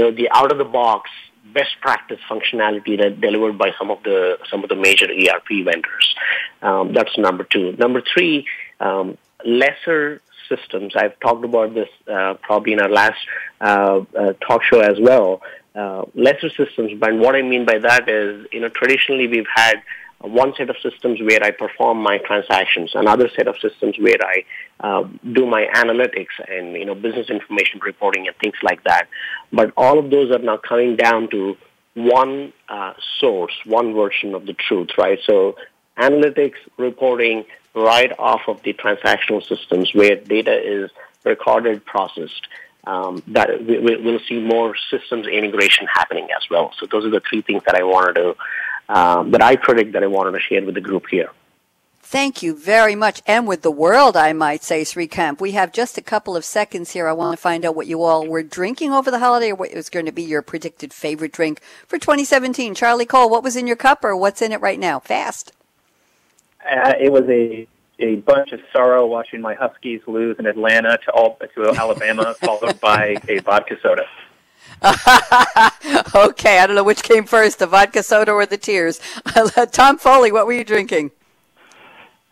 know, the out of the box best practice functionality that delivered by some of the some of the major ERP vendors. Um, that's number two. Number three, um, lesser systems. I've talked about this uh, probably in our last uh, uh, talk show as well. Uh, lesser systems, but what I mean by that is, you know, traditionally we've had one set of systems where I perform my transactions, another set of systems where I uh, do my analytics and you know business information reporting and things like that. But all of those are now coming down to one uh, source, one version of the truth, right? So analytics reporting right off of the transactional systems where data is recorded, processed. Um, that we, will see more systems integration happening as well. So those are the three things that I wanted to um, that I predict that I wanted to share with the group here. Thank you very much. And with the world, I might say, Srikanth. We have just a couple of seconds here. I want to find out what you all were drinking over the holiday or what is going to be your predicted favorite drink for 2017. Charlie Cole, what was in your cup or what's in it right now? Fast. Uh, it was a a bunch of sorrow watching my Huskies lose in Atlanta to all to Alabama, followed by a vodka soda. okay, I don't know which came first, the vodka soda or the tears. Tom Foley, what were you drinking?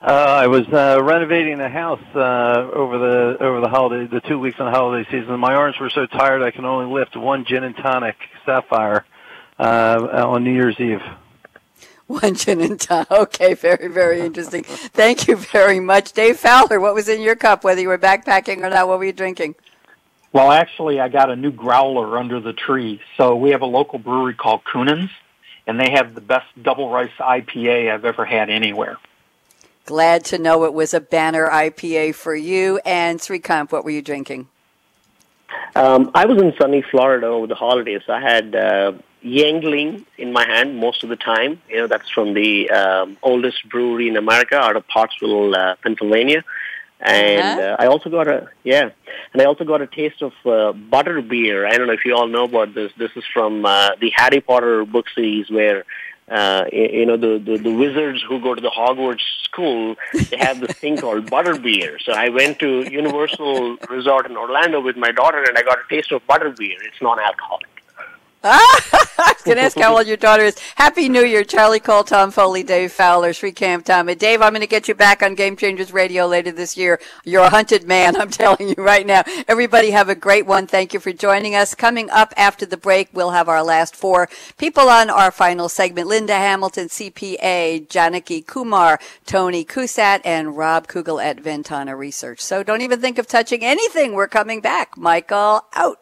Uh, I was uh, renovating the house uh, over the over the holiday, the two weeks on the holiday season. My arms were so tired I can only lift one gin and tonic sapphire uh, on New Year's Eve. One gin and tonic. Okay, very very interesting. Thank you very much, Dave Fowler. What was in your cup? Whether you were backpacking or not, what were you drinking? Well, actually, I got a new growler under the tree. So we have a local brewery called Kuhnen's, and they have the best double rice IPA I've ever had anywhere. Glad to know it was a banner IPA for you. And Srikanth, what were you drinking? Um, I was in sunny Florida over the holidays. I had uh, Yuengling in my hand most of the time. You know, that's from the um, oldest brewery in America out of Pottsville, uh, Pennsylvania and uh-huh. uh, I also got a yeah, and I also got a taste of uh, butter beer. I don't know if you all know about this. This is from uh, the Harry Potter book series, where uh, you know the, the the wizards who go to the Hogwarts school. They have this thing called butter beer. So I went to Universal Resort in Orlando with my daughter, and I got a taste of butter beer. It's non-alcoholic. Was going to ask how old your daughter is. Happy New Year, Charlie Cole, Tom Foley, Dave Fowler, Srikanth Thomas. Dave, I'm going to get you back on Game Changers Radio later this year. You're a hunted man, I'm telling you right now. Everybody have a great one. Thank you for joining us. Coming up after the break, we'll have our last four people on our final segment. Linda Hamilton, CPA, Janaki Kumar, Tony Cusat, and Rob Kugel at Ventana Research. So don't even think of touching anything. We're coming back. Michael, out.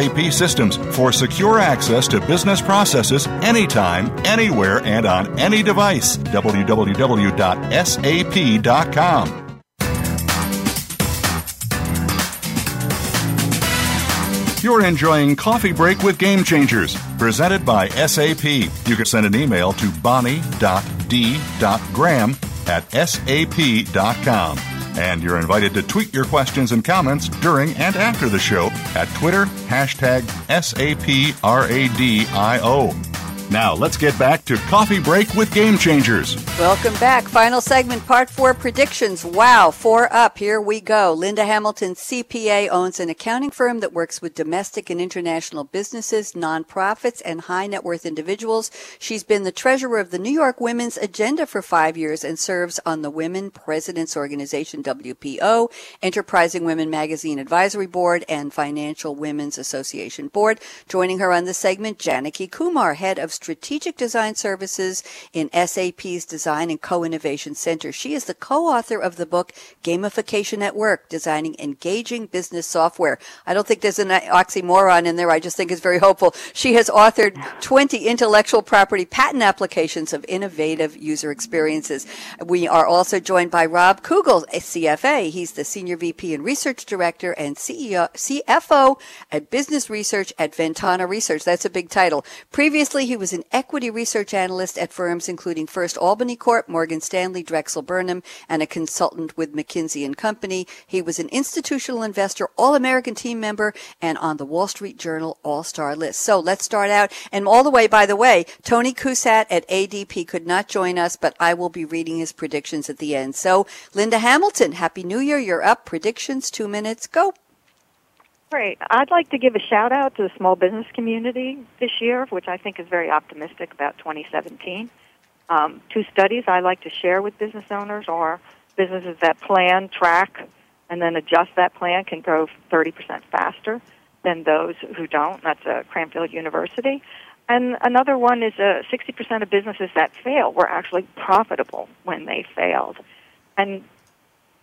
SAP systems for secure access to business processes anytime, anywhere, and on any device. www.sap.com. You're enjoying Coffee Break with Game Changers, presented by SAP. You can send an email to bonnie.d.graham at sap.com. And you're invited to tweet your questions and comments during and after the show at Twitter, hashtag SAPRADIO. Now, let's get back to Coffee Break with Game Changers. Welcome back. Final segment, part four predictions. Wow, four up. Here we go. Linda Hamilton, CPA, owns an accounting firm that works with domestic and international businesses, nonprofits, and high net worth individuals. She's been the treasurer of the New York Women's Agenda for five years and serves on the Women Presidents Organization, WPO, Enterprising Women Magazine Advisory Board, and Financial Women's Association Board. Joining her on the segment, Janaki Kumar, head of Strategic Design Services in SAP's Design and Co-Innovation Center. She is the co-author of the book Gamification at Work, Designing Engaging Business Software. I don't think there's an oxymoron in there. I just think it's very hopeful. She has authored 20 intellectual property patent applications of innovative user experiences. We are also joined by Rob Kugel, a CFA. He's the Senior VP and Research Director and CEO, CFO at Business Research at Ventana Research. That's a big title. Previously, he was was an equity research analyst at firms including First Albany Corp, Morgan Stanley, Drexel Burnham, and a consultant with McKinsey and Company. He was an institutional investor, all-American team member, and on the Wall Street Journal All-Star list. So let's start out. And all the way, by the way, Tony Cusat at ADP could not join us, but I will be reading his predictions at the end. So Linda Hamilton, Happy New Year. You're up. Predictions, two minutes. Go. Great. I'd like to give a shout out to the small business community this year, which I think is very optimistic about 2017. Um, two studies I like to share with business owners are businesses that plan, track, and then adjust that plan can grow 30% faster than those who don't. That's a Cranfield University. And another one is uh, 60% of businesses that fail were actually profitable when they failed. And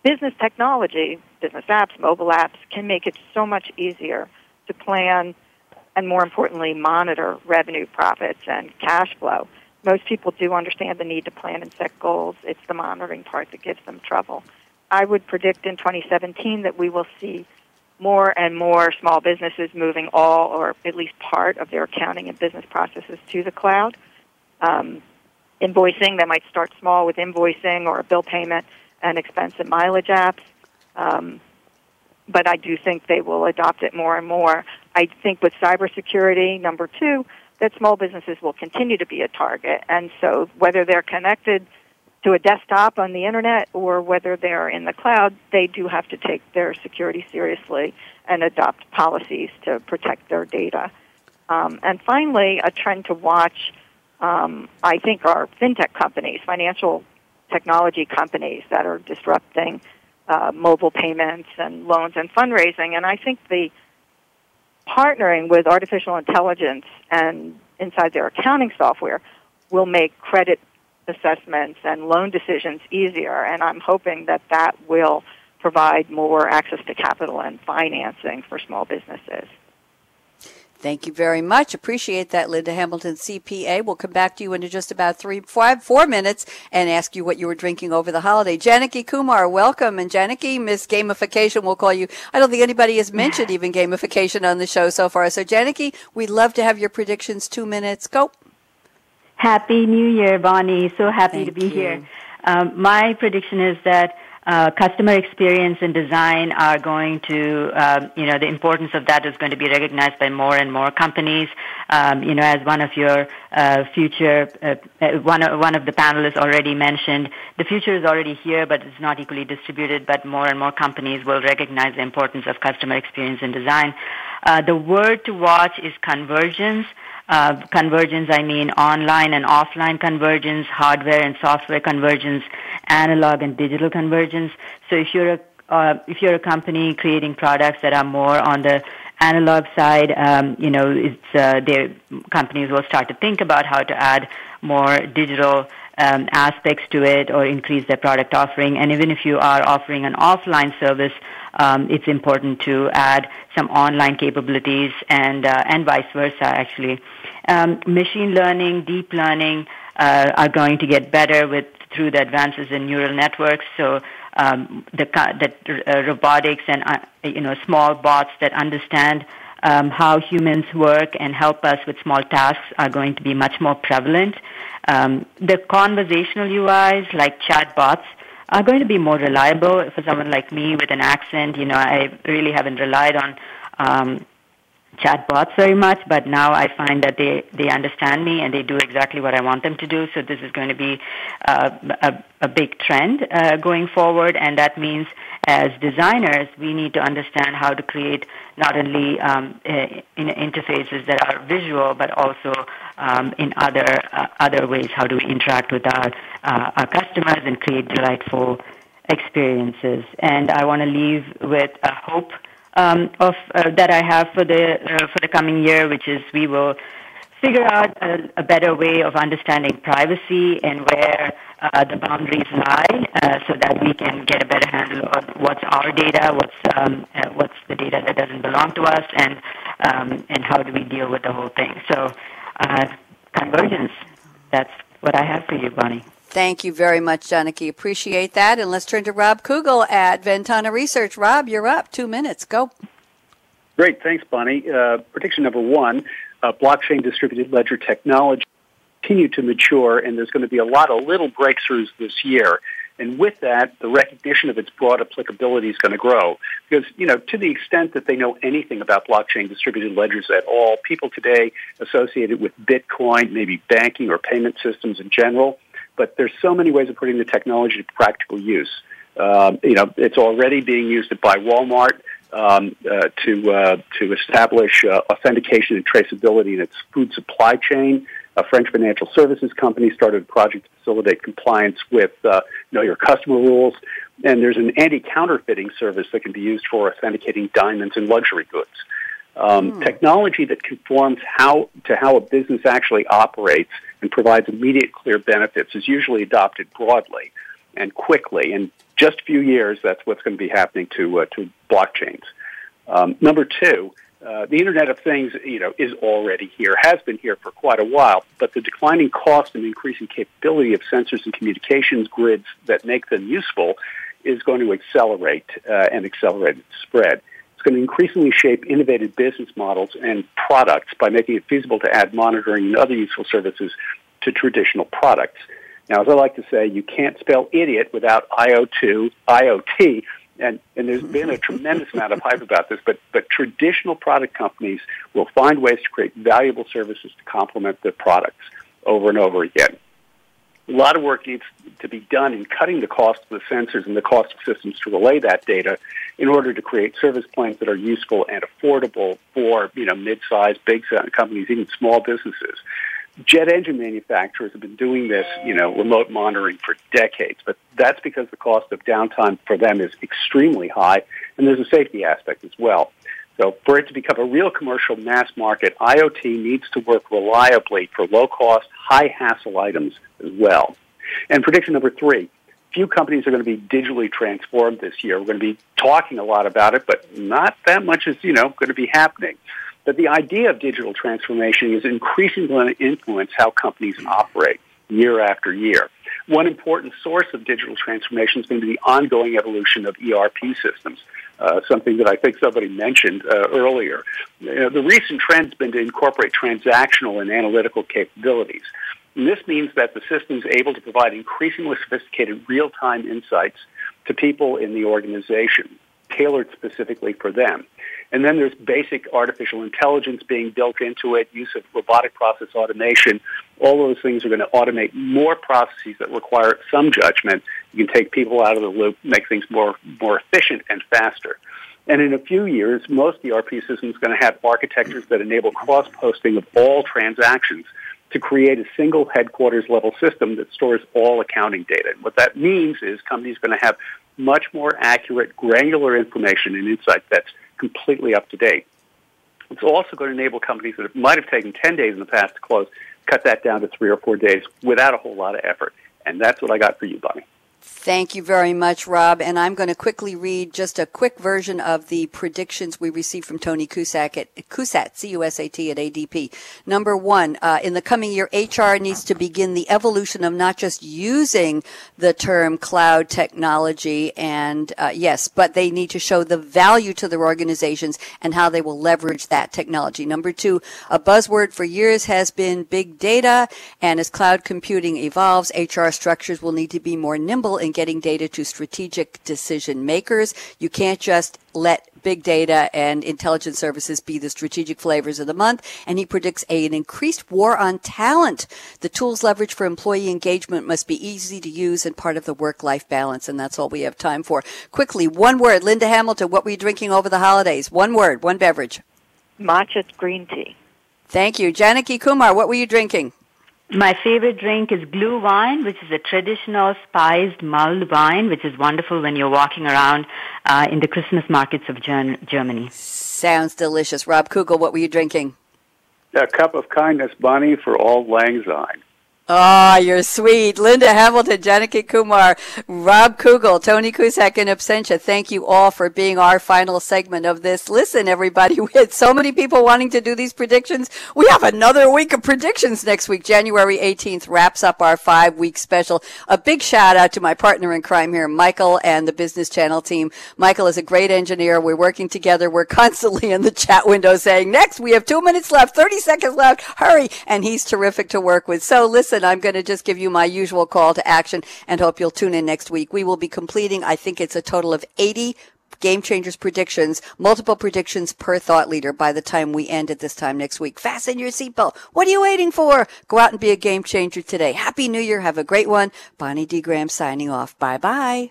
business technology, business apps, mobile apps can make it so much easier to plan and more importantly monitor revenue profits and cash flow. Most people do understand the need to plan and set goals. It's the monitoring part that gives them trouble. I would predict in 2017 that we will see more and more small businesses moving all or at least part of their accounting and business processes to the cloud. Um, invoicing, they might start small with invoicing or a bill payment and expense and mileage apps. Um, but I do think they will adopt it more and more. I think with cybersecurity, number two, that small businesses will continue to be a target. And so whether they're connected to a desktop on the internet or whether they're in the cloud, they do have to take their security seriously and adopt policies to protect their data. Um, and finally, a trend to watch, um, I think, are fintech companies, financial technology companies that are disrupting uh, mobile payments and loans and fundraising. And I think the partnering with artificial intelligence and inside their accounting software will make credit assessments and loan decisions easier. And I'm hoping that that will provide more access to capital and financing for small businesses. Thank you very much. Appreciate that, Linda Hamilton, CPA. We'll come back to you in just about three, five, four minutes and ask you what you were drinking over the holiday. Janaki Kumar, welcome. And Janaki, Miss Gamification, we'll call you. I don't think anybody has mentioned even gamification on the show so far. So, Janaki, we'd love to have your predictions. Two minutes. Go. Happy New Year, Bonnie. So happy Thank to be you. here. Um, my prediction is that uh, customer experience and design are going to, uh, you know, the importance of that is going to be recognized by more and more companies. Um, you know, as one of your uh, future, uh, uh, one of, one of the panelists already mentioned, the future is already here, but it's not equally distributed. But more and more companies will recognize the importance of customer experience and design. Uh, the word to watch is convergence. Uh, convergence, I mean online and offline convergence, hardware and software convergence, analog and digital convergence. So if you're a uh, if you're a company creating products that are more on the analog side, um, you know, it's uh, their companies will start to think about how to add more digital um, aspects to it or increase their product offering. And even if you are offering an offline service, um, it's important to add some online capabilities and uh, and vice versa. Actually, um, machine learning, deep learning uh, are going to get better with through the advances in neural networks. So um, the the uh, robotics and uh, you know small bots that understand um, how humans work and help us with small tasks are going to be much more prevalent. Um, the conversational UIs like chatbots are going to be more reliable for someone like me with an accent. You know, I really haven't relied on um, chatbots very much, but now I find that they, they understand me and they do exactly what I want them to do. So this is going to be uh, a, a big trend uh, going forward, and that means as designers, we need to understand how to create not only um, in interfaces that are visual, but also um, in other uh, other ways. How do we interact with our uh, our customers and create delightful experiences? And I want to leave with a hope of uh, that I have for the uh, for the coming year, which is we will figure out a, better way of understanding privacy and where uh, the boundaries lie, so that we can get a better handle on what's our data, what's um, what's the data that doesn't belong to us, and um, and how do we deal with the whole thing. So, convergence. That's what I have for you, Bonnie. Thank you very much, Janaki. Appreciate that. And let's turn to Rob Kugel at Ventana Research. Rob, you're up. Two minutes. Go. Great. Thanks, Bonnie. Uh, prediction number one uh, blockchain distributed ledger technology continue to mature, and there's going to be a lot of little breakthroughs this year. And with that, the recognition of its broad applicability is going to grow. Because, you know, to the extent that they know anything about blockchain distributed ledgers at all, people today associate it with Bitcoin, maybe banking or payment systems in general but there's so many ways of putting the technology to practical use. Um, you know, it's already being used by Walmart um, uh, to uh, to establish uh, authentication and traceability in its food supply chain. A French financial services company started a project to facilitate compliance with uh, know your customer rules. And there's an anti-counterfeiting service that can be used for authenticating diamonds and luxury goods. Um, hmm. Technology that conforms how to how a business actually operates and provides immediate clear benefits is usually adopted broadly and quickly. In just a few years, that's what's going to be happening to uh, to blockchains. Um, number two, uh, the Internet of Things, you know, is already here, has been here for quite a while, but the declining cost and increasing capability of sensors and communications grids that make them useful is going to accelerate uh, and accelerate its spread. It's going to increasingly shape innovative business models and products by making it feasible to add monitoring and other useful services to traditional products. Now, as I like to say, you can't spell idiot without IO2, IoT, and, and there's been a tremendous amount of hype about this, but, but traditional product companies will find ways to create valuable services to complement their products over and over again a lot of work needs to be done in cutting the cost of the sensors and the cost of systems to relay that data in order to create service plans that are useful and affordable for you know mid-sized, big companies, even small businesses. Jet engine manufacturers have been doing this, you know, remote monitoring for decades, but that's because the cost of downtime for them is extremely high, and there's a safety aspect as well. So for it to become a real commercial mass market, IoT needs to work reliably for low cost, high hassle items as well. And prediction number three, few companies are going to be digitally transformed this year. We're going to be talking a lot about it, but not that much is, you know, going to be happening. But the idea of digital transformation is increasingly going to influence how companies operate year after year. One important source of digital transformation is going to be the ongoing evolution of ERP systems, uh, something that I think somebody mentioned uh, earlier. You know, the recent trend has been to incorporate transactional and analytical capabilities. And this means that the system is able to provide increasingly sophisticated real-time insights to people in the organization, tailored specifically for them. And then there's basic artificial intelligence being built into it, use of robotic process automation. All those things are going to automate more processes that require some judgment. You can take people out of the loop, make things more, more efficient and faster. And in a few years, most ERP systems are going to have architectures that enable cross-posting of all transactions to create a single headquarters level system that stores all accounting data. And what that means is companies are going to have much more accurate, granular information and insight that's completely up to date. It's also going to enable companies that might have taken 10 days in the past to close, cut that down to three or four days without a whole lot of effort. And that's what I got for you, Bonnie. Thank you very much, Rob. And I'm going to quickly read just a quick version of the predictions we received from Tony Cusack at Cusat, C-U-S-A-T at ADP. Number one, uh, in the coming year, HR needs to begin the evolution of not just using the term cloud technology and, uh, yes, but they need to show the value to their organizations and how they will leverage that technology. Number two, a buzzword for years has been big data. And as cloud computing evolves, HR structures will need to be more nimble in getting data to strategic decision makers. You can't just let big data and intelligence services be the strategic flavors of the month. And he predicts a, an increased war on talent. The tools leveraged for employee engagement must be easy to use and part of the work-life balance. And that's all we have time for. Quickly, one word. Linda Hamilton, what were you drinking over the holidays? One word, one beverage. Matcha green tea. Thank you. Janaki Kumar, what were you drinking? My favorite drink is Glühwein, which is a traditional spiced mulled wine, which is wonderful when you're walking around uh, in the Christmas markets of Ger- Germany. Sounds delicious. Rob Kugel, what were you drinking? A cup of kindness, Bonnie, for Auld Lang Syne. Ah, oh, you're sweet. Linda Hamilton, Janaki Kumar, Rob Kugel, Tony Cusack, and Absentia. Thank you all for being our final segment of this. Listen, everybody, we had so many people wanting to do these predictions. We have another week of predictions next week. January 18th wraps up our five week special. A big shout out to my partner in crime here, Michael and the Business Channel team. Michael is a great engineer. We're working together. We're constantly in the chat window saying, next, we have two minutes left, 30 seconds left. Hurry. And he's terrific to work with. So listen, listen, I'm going to just give you my usual call to action and hope you'll tune in next week. We will be completing, I think it's a total of 80 Game Changers predictions, multiple predictions per thought leader by the time we end at this time next week. Fasten your seatbelt. What are you waiting for? Go out and be a game changer today. Happy New Year. Have a great one. Bonnie D. Graham signing off. Bye bye.